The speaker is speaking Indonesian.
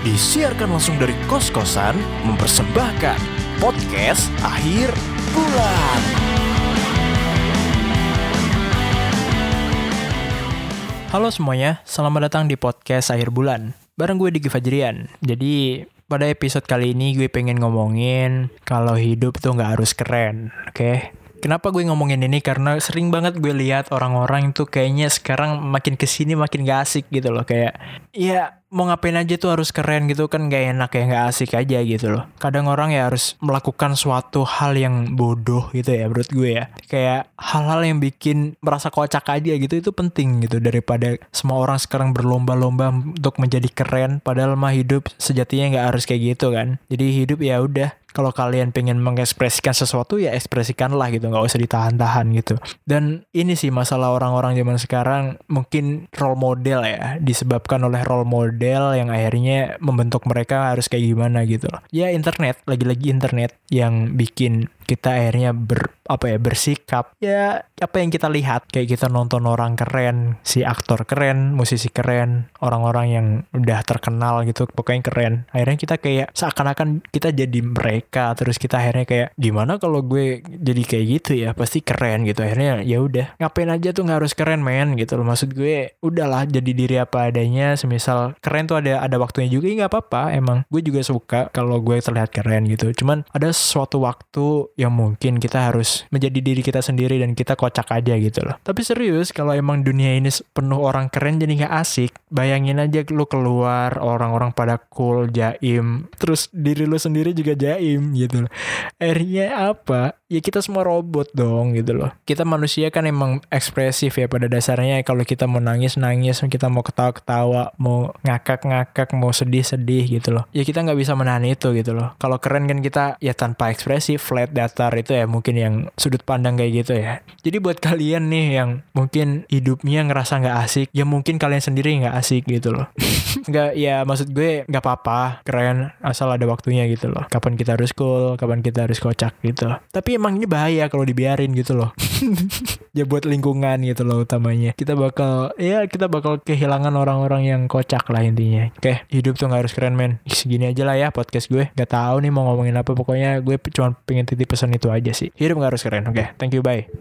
Disiarkan langsung dari kos-kosan mempersembahkan podcast akhir bulan. Halo semuanya, selamat datang di podcast akhir bulan. Bareng gue Diki Fajrian. Jadi pada episode kali ini gue pengen ngomongin kalau hidup tuh nggak harus keren, oke? Okay? Kenapa gue ngomongin ini? Karena sering banget gue lihat orang-orang itu kayaknya sekarang makin ke sini makin gak asik gitu loh. Kayak, ya mau ngapain aja tuh harus keren gitu kan gak enak ya gak asik aja gitu loh. Kadang orang ya harus melakukan suatu hal yang bodoh gitu ya menurut gue ya. Kayak hal-hal yang bikin merasa kocak aja gitu itu penting gitu daripada semua orang sekarang berlomba-lomba untuk menjadi keren. Padahal mah hidup sejatinya gak harus kayak gitu kan. Jadi hidup ya udah kalau kalian pengen mengekspresikan sesuatu ya ekspresikanlah gitu nggak usah ditahan-tahan gitu. Dan ini sih masalah orang-orang zaman sekarang mungkin role model ya disebabkan oleh role model yang akhirnya membentuk mereka harus kayak gimana gitu. Ya internet lagi-lagi internet yang bikin kita akhirnya ber apa ya bersikap ya apa yang kita lihat. Kayak kita nonton orang keren si aktor keren musisi keren orang-orang yang udah terkenal gitu pokoknya keren. Akhirnya kita kayak seakan-akan kita jadi mereka terus kita akhirnya kayak gimana kalau gue jadi kayak gitu ya? Pasti keren gitu. Akhirnya ya udah ngapain aja tuh nggak harus keren men gitu loh. Maksud gue udahlah jadi diri apa adanya. Semisal keren tuh ada ada waktunya juga ya nggak apa-apa. Emang gue juga suka kalau gue terlihat keren gitu. Cuman ada suatu waktu yang mungkin kita harus menjadi diri kita sendiri dan kita kocak aja gitu loh. Tapi serius kalau emang dunia ini penuh orang keren jadi nggak asik, bayangin aja lu keluar orang-orang pada cool, jaim, terus diri lu sendiri juga jaim gitu loh. Akhirnya apa? Ya kita semua robot dong gitu loh. Kita manusia kan emang ekspresif ya pada dasarnya kalau kita mau nangis nangis, kita mau ketawa ketawa, mau ngakak ngakak, mau sedih sedih gitu loh. Ya kita nggak bisa menahan itu gitu loh. Kalau keren kan kita ya tanpa ekspresi, flat datar itu ya mungkin yang sudut pandang kayak gitu ya. Jadi buat kalian nih yang mungkin hidupnya ngerasa nggak asik, ya mungkin kalian sendiri nggak asik gitu loh. nggak ya maksud gue nggak apa-apa, keren asal ada waktunya gitu loh. Kapan kita harus cool, kapan kita harus kocak gitu. Tapi emang ini bahaya kalau dibiarin gitu loh. ya buat lingkungan gitu loh utamanya. Kita bakal ya kita bakal kehilangan orang-orang yang kocak lah intinya. Oke, hidup tuh nggak harus keren men. Segini aja lah ya podcast gue. Gak tahu nih mau ngomongin apa pokoknya gue cuma pengen titip itu aja sih. Hidup gak harus keren. Oke, okay, thank you, bye.